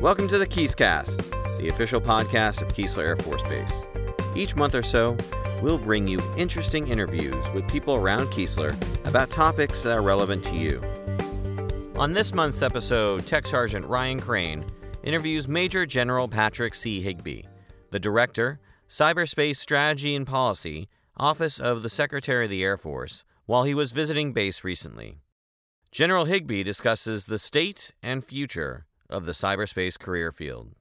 Welcome to the Keyscast, the official podcast of Keesler Air Force Base. Each month or so, we'll bring you interesting interviews with people around Keesler about topics that are relevant to you. On this month's episode, Tech Sergeant Ryan Crane interviews Major General Patrick C. Higbee, the Director, Cyberspace Strategy and Policy, Office of the Secretary of the Air Force, while he was visiting base recently. General Higbee discusses the state and future of the cyberspace career field.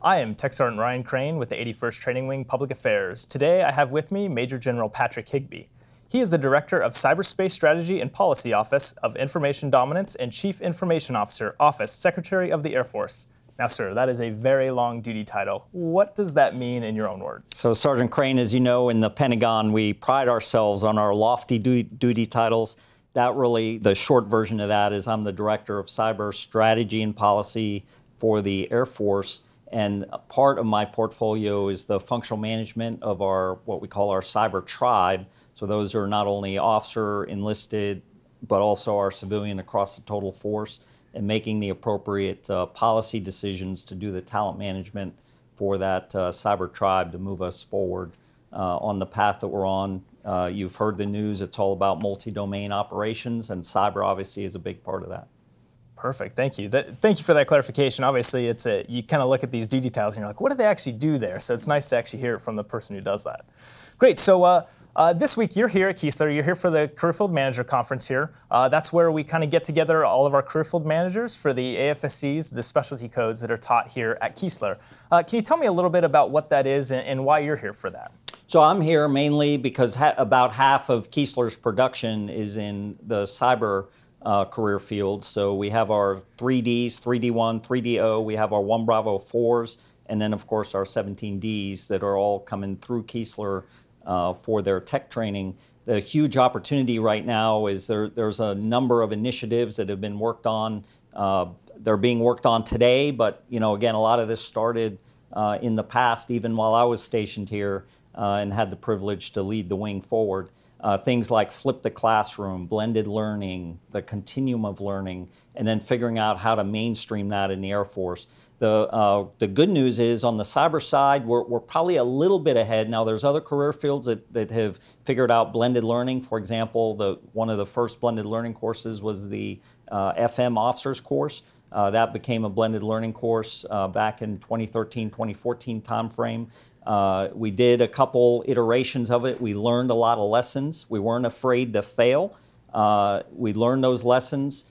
I am Tech Sergeant Ryan Crane with the 81st Training Wing Public Affairs. Today I have with me Major General Patrick Higbee. He is the Director of Cyberspace Strategy and Policy Office of Information Dominance and Chief Information Officer, Office, Secretary of the Air Force. Now, sir, that is a very long duty title. What does that mean in your own words? So, Sergeant Crane, as you know, in the Pentagon, we pride ourselves on our lofty duty, duty titles that really, the short version of that is I'm the director of cyber strategy and policy for the Air Force. And part of my portfolio is the functional management of our, what we call our cyber tribe. So those are not only officer, enlisted, but also our civilian across the total force, and making the appropriate uh, policy decisions to do the talent management for that uh, cyber tribe to move us forward uh, on the path that we're on uh, you've heard the news, it's all about multi domain operations, and cyber obviously is a big part of that. Perfect. Thank you. That, thank you for that clarification. Obviously, it's a you kind of look at these details and you're like, what do they actually do there? So it's nice to actually hear it from the person who does that. Great. So uh, uh, this week you're here at Keesler. You're here for the Career Field Manager Conference here. Uh, that's where we kind of get together all of our career field managers for the AFSCs, the specialty codes that are taught here at Keesler. Uh, can you tell me a little bit about what that is and, and why you're here for that? So I'm here mainly because ha- about half of Keesler's production is in the cyber uh, career field. So we have our 3Ds, 3D1, 3DO, we have our 1 Bravo 4s, and then of course our 17Ds that are all coming through Keesler uh, for their tech training. The huge opportunity right now is there, there's a number of initiatives that have been worked on. Uh, they're being worked on today, but you know, again, a lot of this started uh, in the past, even while I was stationed here and had the privilege to lead the wing forward. Uh, things like flip the classroom, blended learning, the continuum of learning, and then figuring out how to mainstream that in the Air Force. The, uh, the good news is on the cyber side, we're, we're probably a little bit ahead. Now, there's other career fields that, that have figured out blended learning. For example, the, one of the first blended learning courses was the uh, FM officers course. Uh, that became a blended learning course uh, back in 2013, 2014 timeframe. Uh, we did a couple iterations of it. We learned a lot of lessons. We weren't afraid to fail. Uh, we learned those lessons,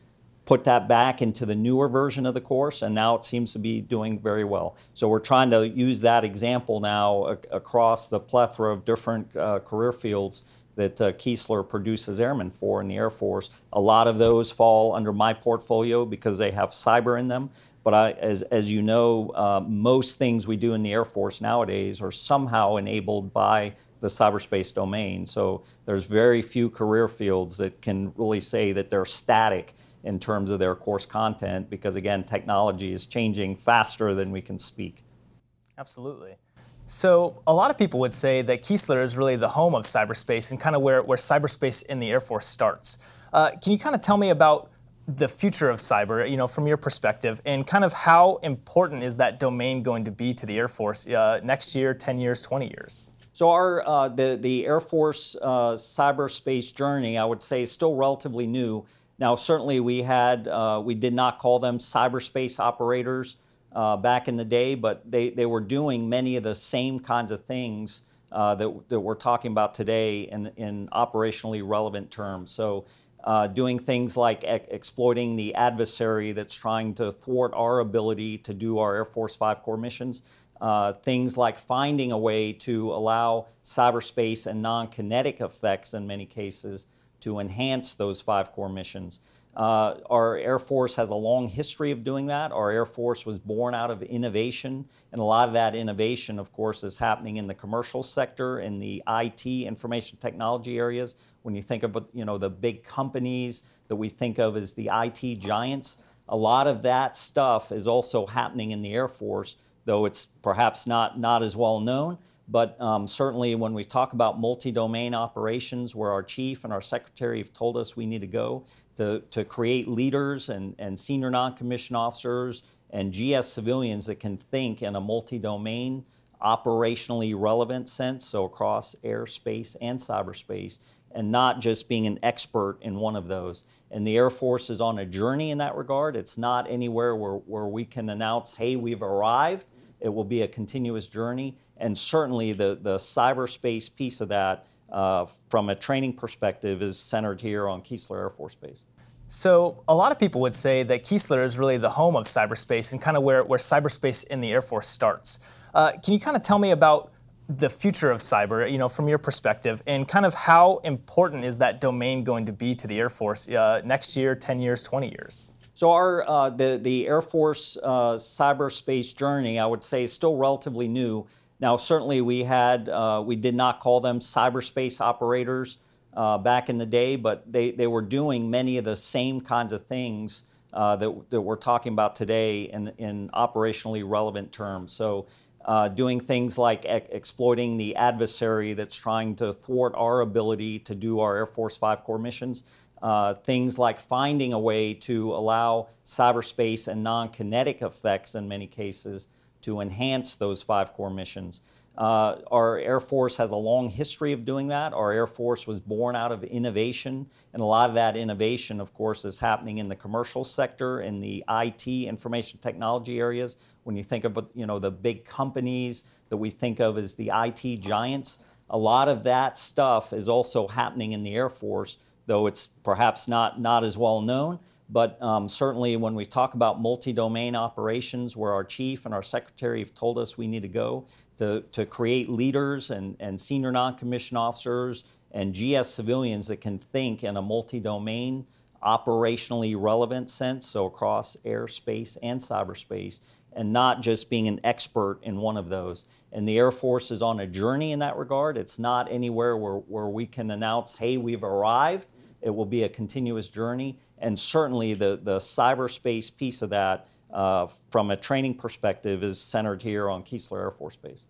put that back into the newer version of the course, and now it seems to be doing very well. So we're trying to use that example now a- across the plethora of different uh, career fields that uh, Keesler produces airmen for in the Air Force. A lot of those fall under my portfolio because they have cyber in them. But I, as, as you know, uh, most things we do in the Air Force nowadays are somehow enabled by the cyberspace domain. So there's very few career fields that can really say that they're static in terms of their course content because, again, technology is changing faster than we can speak. Absolutely. So a lot of people would say that Keesler is really the home of cyberspace and kind of where, where cyberspace in the Air Force starts. Uh, can you kind of tell me about the future of cyber, you know, from your perspective, and kind of how important is that domain going to be to the Air Force uh, next year, 10 years, 20 years? So our uh, the the Air Force uh, cyberspace journey, I would say, is still relatively new. Now, certainly, we had uh, we did not call them cyberspace operators uh, back in the day, but they they were doing many of the same kinds of things uh, that that we're talking about today in in operationally relevant terms. So uh, doing things like e- exploiting the adversary that's trying to thwart our ability to do our Air Force Five core missions. Uh, things like finding a way to allow cyberspace and non kinetic effects in many cases to enhance those five core missions. Uh, our Air Force has a long history of doing that. Our Air Force was born out of innovation, and a lot of that innovation, of course, is happening in the commercial sector, in the IT, information technology areas. When you think of you know the big companies that we think of as the IT giants, a lot of that stuff is also happening in the Air Force, though it's perhaps not not as well known. But um, certainly, when we talk about multi domain operations, where our chief and our secretary have told us we need to go, to, to create leaders and, and senior non-commissioned officers and GS civilians that can think in a multi-domain, operationally relevant sense, so across airspace and cyberspace, and not just being an expert in one of those. And the Air Force is on a journey in that regard. It's not anywhere where, where we can announce, hey, we've arrived. It will be a continuous journey. And certainly the, the cyberspace piece of that, uh, from a training perspective, is centered here on Keesler Air Force Base. So a lot of people would say that Keesler is really the home of cyberspace and kind of where, where cyberspace in the Air Force starts. Uh, can you kind of tell me about the future of cyber, you know, from your perspective, and kind of how important is that domain going to be to the Air Force uh, next year, 10 years, 20 years? So our uh, the the Air Force uh, cyberspace journey, I would say, is still relatively new. Now, certainly, we had uh, we did not call them cyberspace operators uh, back in the day, but they, they were doing many of the same kinds of things uh, that, that we're talking about today in, in operationally relevant terms. So, uh, doing things like exploiting the adversary that's trying to thwart our ability to do our Air Force Five core missions. Uh, things like finding a way to allow cyberspace and non kinetic effects in many cases to enhance those five core missions. Uh, our Air Force has a long history of doing that. Our Air Force was born out of innovation, and a lot of that innovation, of course, is happening in the commercial sector, in the IT, information technology areas. When you think of you know the big companies that we think of as the IT giants, a lot of that stuff is also happening in the Air Force, though it's perhaps not not as well known. But um, certainly, when we talk about multi domain operations, where our chief and our secretary have told us we need to go to, to create leaders and, and senior non commissioned officers and GS civilians that can think in a multi domain, operationally relevant sense, so across airspace and cyberspace, and not just being an expert in one of those. And the Air Force is on a journey in that regard. It's not anywhere where, where we can announce, hey, we've arrived. It will be a continuous journey and certainly the, the cyberspace piece of that uh, from a training perspective is centered here on Keesler Air Force Base.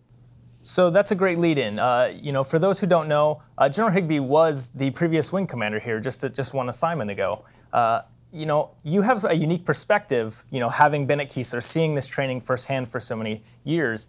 So that's a great lead-in. Uh, you know, for those who don't know, uh, General Higbee was the previous wing commander here, just just one assignment ago. You know, you have a unique perspective. You know, having been at Keesler, seeing this training firsthand for so many years.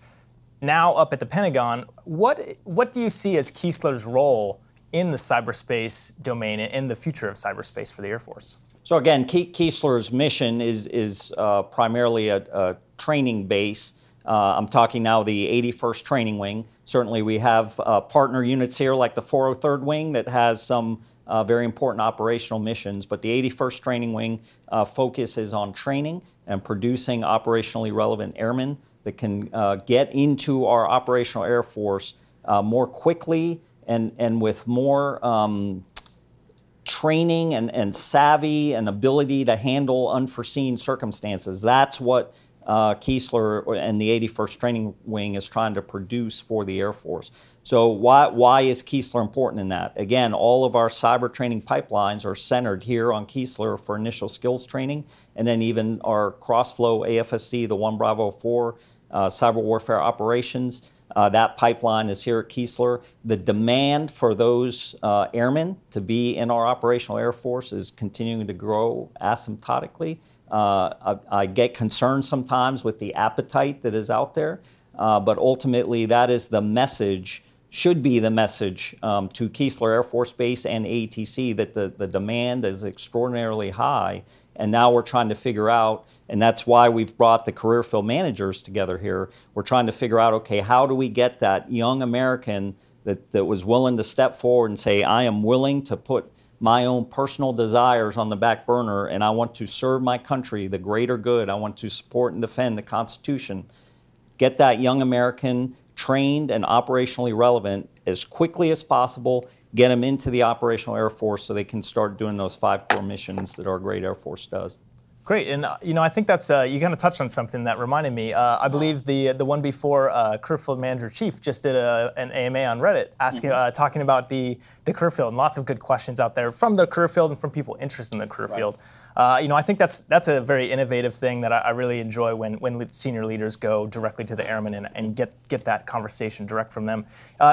Now up at the Pentagon, what what do you see as Keesler's role in the cyberspace domain and in the future of cyberspace for the Air Force? So again, Ke- Keesler's mission is is uh, primarily a, a, training base. Uh, I'm talking now the 81st Training Wing. Certainly, we have uh, partner units here like the 403rd Wing that has some uh, very important operational missions. But the 81st Training Wing uh, focuses on training and producing operationally relevant airmen that can uh, get into our operational air force more quickly and and with more um, training and, and savvy and ability to handle unforeseen circumstances. That's what uh, Keesler and the 81st Training Wing is trying to produce for the Air Force. So, why, why is Keesler important in that? Again, all of our cyber training pipelines are centered here on Keesler for initial skills training, and then even our cross-flow AFSC, the 1 Bravo 4 uh, cyber warfare operations. Uh, that pipeline is here at Keesler. The demand for those uh, airmen to be in our operational Air Force is continuing to grow asymptotically. Uh, I, I, get concerned sometimes with the appetite that is out there, uh, but ultimately, that is the message, should be the message um, to Keesler Air Force Base and ATC that the, the demand is extraordinarily high and now we're trying to figure out, and that's why we've brought the career field managers together here. We're trying to figure out, okay, how do we get that young American that, that was willing to step forward and say, I am willing to put my own personal desires on the back burner and I want to serve my country, the greater good. I want to support and defend the Constitution. Get that young American trained and operationally relevant as quickly as possible get them into the operational Air Force so they can start doing those five core missions that our great Air Force does. Great, and uh, you know I think that's uh, you kind of touched on something that reminded me. Uh, I believe the the one before uh, Careerfield Manager Chief just did a, an AMA on Reddit asking mm-hmm. Uh, talking about the the career field and lots of good questions out there from the career field and from people interested in the career right. field. Uh, you know I think that's that's a very innovative thing that I, I, really enjoy when when senior leaders go directly to the airmen and, and get get that conversation direct from them.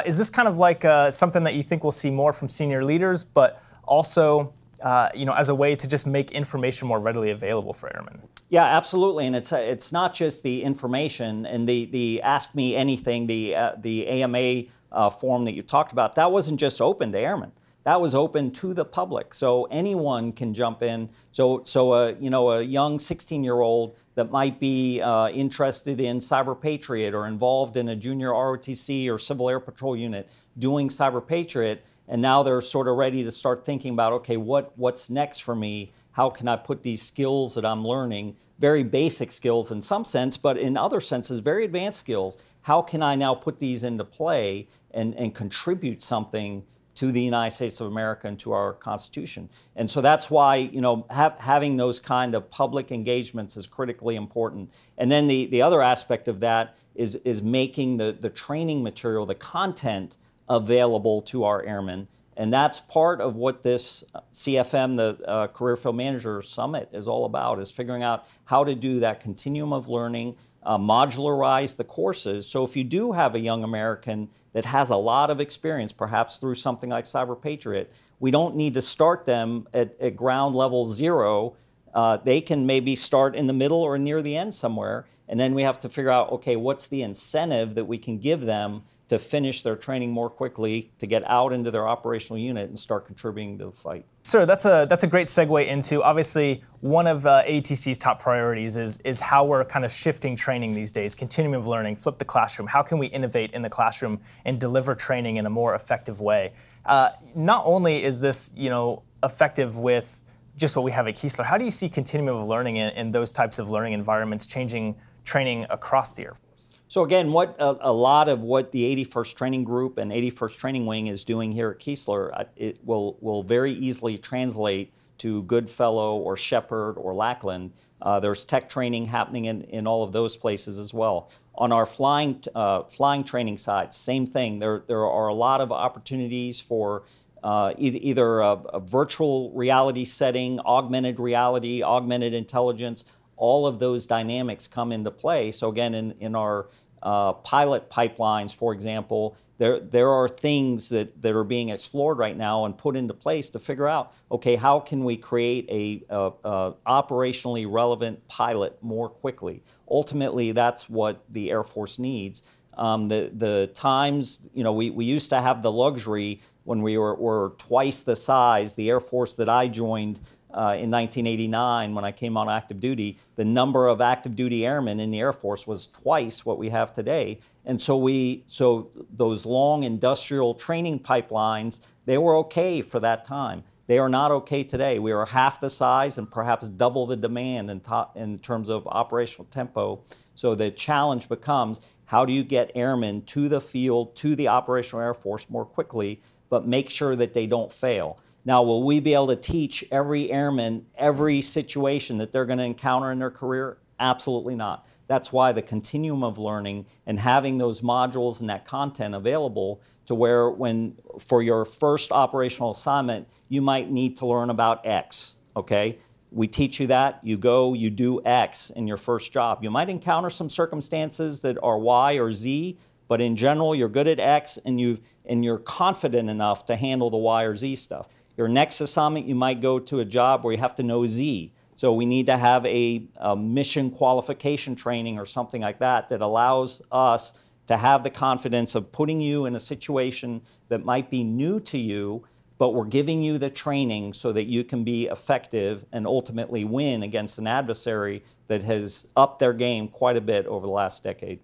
is this kind of like something that you think we'll see more from senior leaders, but also uh, you know, as a way to just make information more readily available for airmen. Yeah, absolutely, and it's uh, it's not just the information and the the ask me anything, the uh, the AMA uh, form that you talked about. That wasn't just open to airmen. That was open to the public, so anyone can jump in. So so a uh, you know a young 16 year old that might be uh, interested in Cyber Patriot or involved in a junior ROTC or Civil Air Patrol unit doing Cyber Patriot and now they're sort of ready to start thinking about okay what what's next for me? How can i put these skills that i'm learning very basic skills in some sense but in other senses very advanced skills. How can i now put these into play and, and contribute something to the united states of america and to our constitution? And so that's why you know have, having those kind of public engagements is critically important. And then the, the other aspect of that is, is making the, the training material the content available to our airmen. And that's part of what this CFM, the uh, Career Field Manager Summit, is all about, is figuring out how to do that continuum of learning, uh, modularize the courses. So if you do have a young American that has a lot of experience, perhaps through something like Cyber Patriot, we don't need to start them at, at ground level zero. Uh, they can maybe start in the middle or near the end somewhere. And then we have to figure out, okay, what's the incentive that we can give them to finish their training more quickly, to get out into their operational unit and start contributing to the fight. Sir, that's a that's a great segue into obviously one of uh, ATC's top priorities is is how we're kind of shifting training these days, continuum of learning, flip the classroom. How can we innovate in the classroom and deliver training in a more effective way? Uh, not only is this you know effective with just what we have at Keesler, how do you see continuum of learning in, in those types of learning environments changing training across the Force? So again, what a, a, lot of what the 81st Training Group and 81st Training Wing is doing here at Keesler, uh, it will will very easily translate to Goodfellow or Sheppard or Lackland. Uh, there's tech training happening in, in all of those places as well. On our flying uh, flying training side, same thing. There there are a lot of opportunities for uh, either, a, a virtual reality setting, augmented reality, augmented intelligence, all of those dynamics come into play. So again, in, in our uh, pilot pipelines, for example, there, there are things that, that are being explored right now and put into place to figure out, okay, how can we create a, a, a operationally relevant pilot more quickly? Ultimately, that's what the Air Force needs. Um, the, the times, you know, we, we used to have the luxury when we were, were twice the size. The Air Force that I joined uh, in 1989 when I came on active duty, the number of active duty airmen in the Air Force was twice what we have today. And so we, so those long industrial training pipelines, they were okay for that time. They are not okay today. We are half the size and perhaps double the demand in, in terms of operational tempo. So the challenge becomes how do you get airmen to the field, to the operational Air Force more quickly, but make sure that they don't fail. Now, will we be able to teach every airman every situation that they're going to encounter in their career? Absolutely not. That's why the continuum of learning and having those modules and that content available to where when for your first operational assignment, you might need to learn about X, okay? We teach you that, you go, you do X in your first job. You might encounter some circumstances that are Y or Z, but in general, you're good at X and you and you're confident enough to handle the Y or Z stuff. Your next assignment, you might go to a job where you have to know Z. So we need to have a, a, mission qualification training or something like that that allows us to have the confidence of putting you in a situation that might be new to you, but we're giving you the training so that you can be effective and ultimately win against an adversary that has upped their game quite a bit over the last decade.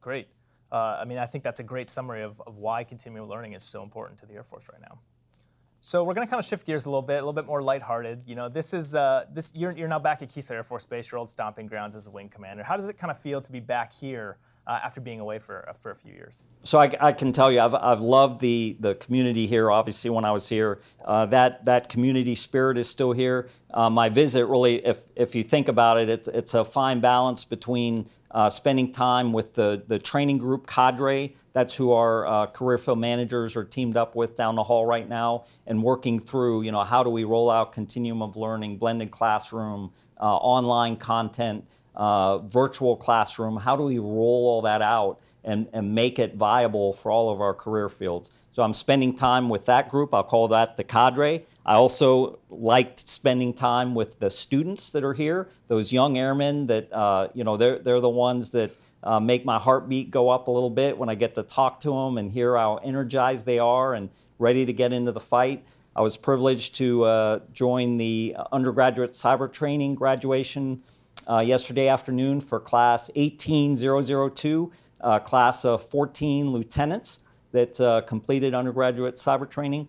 Great. Uh, I mean, I think that's a great summary of, of why continuing learning is so important to the Air Force right now. So we're going to kind of shift gears a little bit, a little bit more lighthearted. You know, this is uh, this you're, you're now back at Keesler Air Force Base, your old stomping grounds as a wing commander. How does it kind of feel to be back here uh, after being away for uh, for a few years? So I, I, can tell you, I've, I've loved the the community here. Obviously, when I was here, uh, that that community spirit is still here. Uh, my visit really, if if you think about it, it's, it's a fine balance between uh, spending time with the the training group cadre that's who our uh, career field managers are teamed up with down the hall right now and working through, you know, how do we roll out continuum of learning, blended classroom, uh, online content, uh, virtual classroom. How do we roll all that out and, and make it viable for all of our career fields? So I'm spending time with that group. I'll call that the cadre. I also liked spending time with the students that are here, those young airmen that, uh, you know, they're, they're the ones that uh, make my heartbeat go up a little bit when I get to talk to them and hear how energized they are and ready to get into the fight. I was privileged to uh, join the undergraduate cyber training graduation uh, yesterday afternoon for class 18002, uh, class of 14 lieutenants that uh, completed undergraduate cyber training.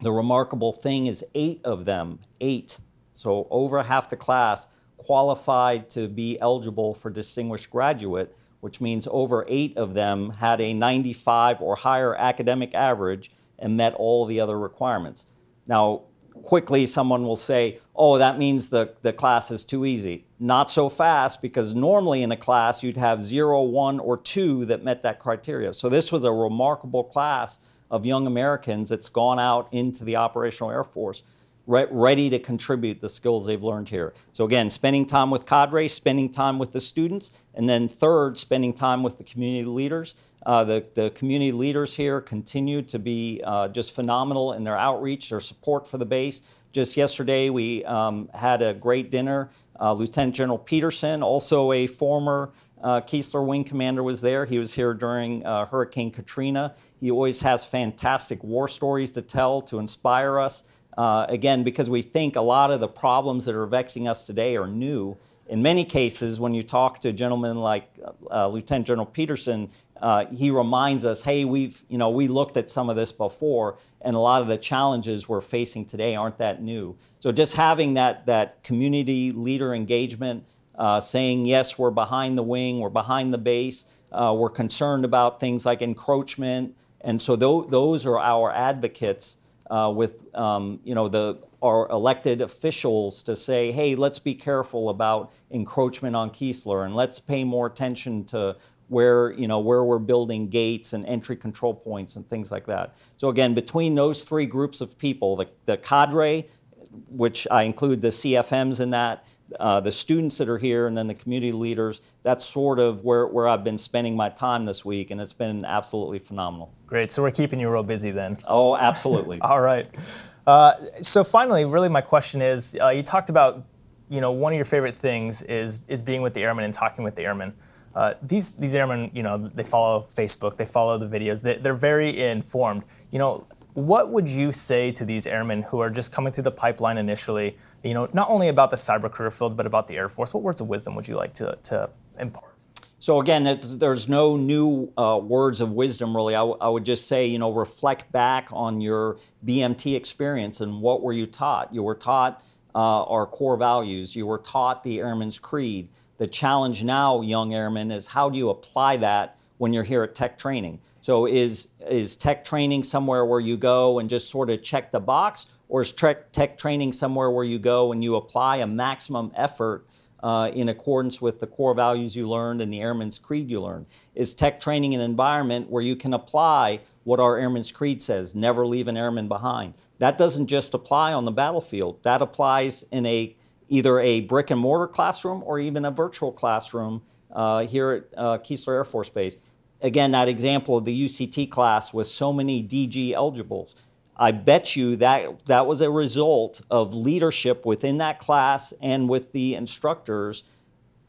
The remarkable thing is, eight of them, eight, so over half the class, qualified to be eligible for distinguished graduate, which means over eight of them had a 95 or higher academic average and met all the other requirements. Now, quickly someone will say, oh, that means the, the class is too easy. Not so fast, because normally in a class you'd have zero, one, or two that met that criteria. So this was a remarkable class of young Americans that's gone out into the operational Air Force re- ready to contribute the skills they've learned here. So again, spending time with cadre, spending time with the students, and then third, spending time with the community leaders. Uh, the, the community leaders here continue to be uh, just phenomenal in their outreach, their support for the base. Just yesterday, we um, had a great dinner. Uh, Lieutenant General Peterson, also a former uh, Keesler Wing Commander, was there. He was here during uh, Hurricane Katrina. He always has fantastic war stories to tell to inspire us. Uh, again, because we think a lot of the problems that are vexing us today are new. In many cases, when you talk to a gentleman like uh, Lieutenant General Peterson, uh, he reminds us, hey, we've, you know, we looked at some of this before, and a lot of the challenges we're facing today aren't that new. So just having that, that community leader engagement, uh, saying, yes, we're behind the wing, we're behind the base, uh, we're concerned about things like encroachment, and so th- those are our advocates uh, with um, you know the our elected officials to say, hey, let's be careful about encroachment on Keesler and let's pay more attention to where you know where we're building gates and entry control points and things like that. So again, between those three groups of people, the, the cadre, which I include the CFMs in that, uh, the students that are here and then the community leaders. That's sort of where, where I've been spending my time this week, and it's been absolutely phenomenal. Great. So we're keeping you real busy then. Oh, absolutely. All right. Uh, so finally, really, my question is: uh, you talked about, you know, one of your favorite things is is being with the airmen and talking with the airmen. Uh, these these airmen, you know, they follow Facebook, they follow the videos, they, they're very informed. You know, what would you say to these airmen who are just coming through the pipeline initially, you know, not only about the cyber career field, but about the Air Force? What words of wisdom would you like to, to impart? So again, there's no new uh, words of wisdom really. I, w- I would just say, you know, reflect back on your BMT experience and what were you taught? You were taught uh, our core values. You were taught the Airman's Creed. The challenge now, young airmen, is how do you apply that when you're here at tech training? So is is tech training somewhere where you go and just sort of check the box, or is tech, tech training somewhere where you go and you apply a maximum effort uh, in accordance with the core values you learned and the Airman's Creed you learned? Is tech training an environment where you can apply what our Airman's Creed says, never leave an airman behind? That doesn't just apply on the battlefield. That applies in a either a brick and mortar classroom or even a virtual classroom uh, here at uh, Keesler Air Force Base again, that example of the UCT class with so many DG eligibles. I bet you that that was a result of leadership within that class and with the instructors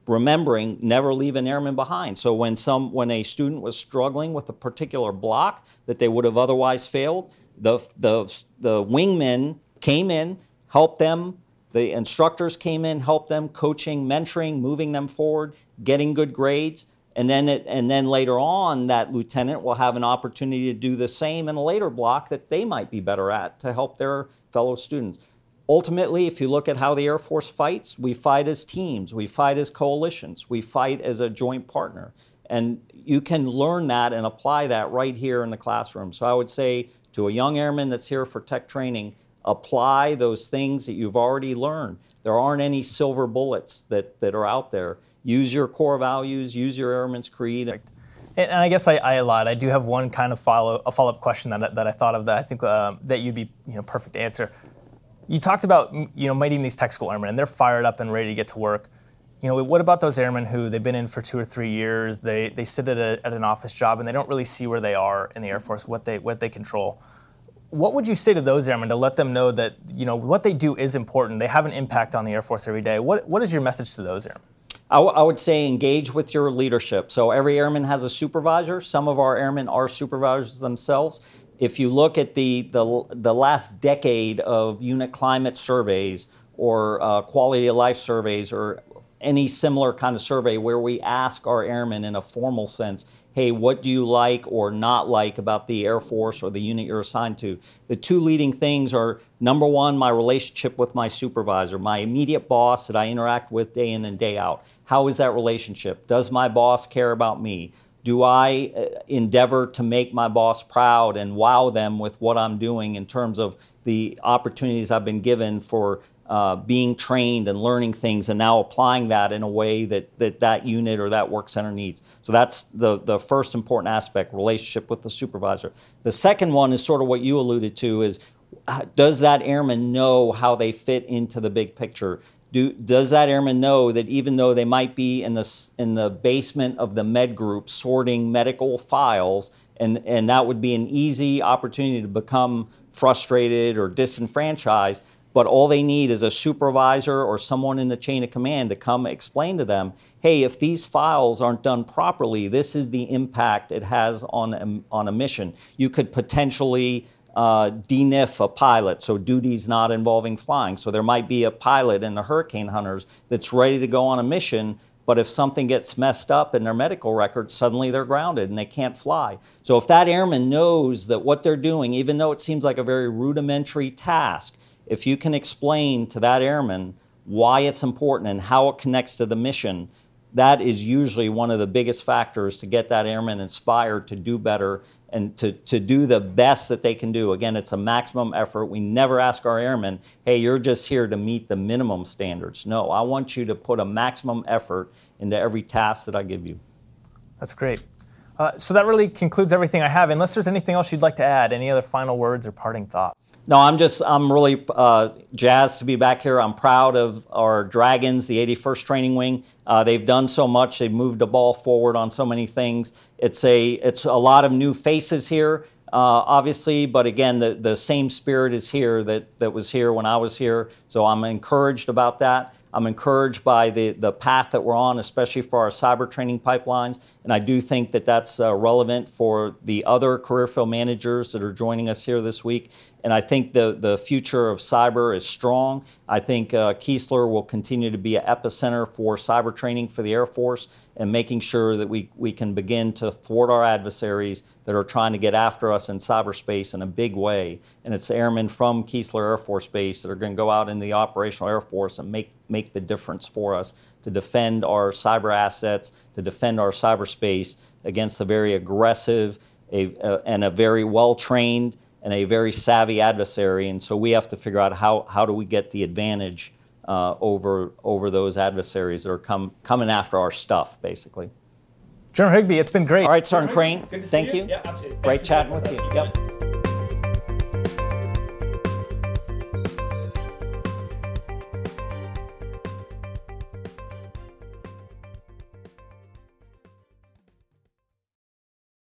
remembering never leave an airman behind. So when some when a student was struggling with a particular block that they would have otherwise failed, the the the wingmen came in, helped them, the instructors came in, helped them, coaching, mentoring, moving them forward, getting good grades. And then, it, and then later on, that lieutenant will have an opportunity to do the same in a later block that they might be better at to help their fellow students. Ultimately, if you look at how the Air Force fights, we fight as teams, we fight as coalitions, we fight as a joint partner. And you can learn that and apply that right here in the classroom. So I would say to a young airman that's here for tech training, apply those things that you've already learned. There aren't any silver bullets that, that are out there use your core values, use your Airman's Creed. And, I guess I, I lied. I do have one kind of follow a follow up question that, that I thought of that I think uh, that you'd be you know perfect answer. You talked about you know meeting these tech school airmen and they're fired up and ready to get to work. you know, what about those airmen who they've been in for two or three years? They they sit at, a, at an office job and they don't really see where they are in the Air Force, what they what they control. What would you say to those airmen to let them know that you know what they do is important? They have an impact on the Air Force every day. What what is your message to those airmen? I, w- I would say engage with your leadership. So every airman has a supervisor. Some of our airmen are supervisors themselves. If you look at the the, the last decade of unit climate surveys or uh, quality of life surveys or any similar kind of survey where we ask our airmen in a formal sense, hey, what do you like or not like about the Air Force or the unit you're assigned to? The two leading things are number one, my relationship with my supervisor, my immediate boss that I interact with day in and day out. How is that relationship? Does my boss care about me? Do I uh, endeavor to make my boss proud and wow them with what I'm doing in terms of the opportunities I've been given for uh, being trained and learning things and now applying that in a way that, that that unit or that work center needs. So that's the, the first important aspect, relationship with the supervisor. The second one is sort of what you alluded to is uh, does that airman know how they fit into the big picture? Do, does that airman know that even though they might be in the, in the basement of the med group sorting medical files, and, and that would be an easy opportunity to become frustrated or disenfranchised, but all they need is a supervisor or someone in the chain of command to come explain to them hey, if these files aren't done properly, this is the impact it has on a, on a mission. You could potentially uh, DNIF a pilot, so duties not involving flying. So there might be a pilot in the Hurricane Hunters that's ready to go on a mission, but if something gets messed up in their medical records, suddenly they're grounded and they can't fly. So if that airman knows that what they're doing, even though it seems like a very rudimentary task, if you can explain to that airman why it's important and how it connects to the mission, that is usually one of the biggest factors to get that airman inspired to do better and to, to do the best that they can do. Again, it's a maximum effort. We never ask our airmen, hey, you're just here to meet the minimum standards. No, I want you to put a maximum effort into every task that I give you. That's great. Uh, so that really concludes everything I have. Unless there's anything else you'd like to add, any other final words or parting thoughts? No, I'm just, I'm really uh, jazzed to be back here. I'm proud of our Dragons, the 81st Training Wing. Uh, they've done so much. They've moved the ball forward on so many things. It's a, it's a lot of new faces here, uh, obviously, but again, the, the same spirit is here that, that was here when I was here. So I'm encouraged about that. I'm encouraged by the, the path that we're on, especially for our cyber training pipelines. And I do think that that's uh, relevant for the other career field managers that are joining us here this week. And I think the, the future of cyber is strong. I think uh, Keesler will continue to be an epicenter for cyber training for the Air Force and making sure that we, we can begin to thwart our adversaries that are trying to get after us in cyberspace in a big way. And it's airmen from Keesler Air Force Base that are going to go out in the operational Air Force and make, make the difference for us to defend our cyber assets, to defend our cyberspace against a very aggressive a, and a very well trained and a very savvy adversary. And so we have to figure out how, how do we get the advantage uh, over, over those adversaries that are come, coming after our stuff, basically. General Higbee, it's been great. All right, Sergeant Crane, thank you. you. Yeah, absolutely. Great chatting with you. Yep.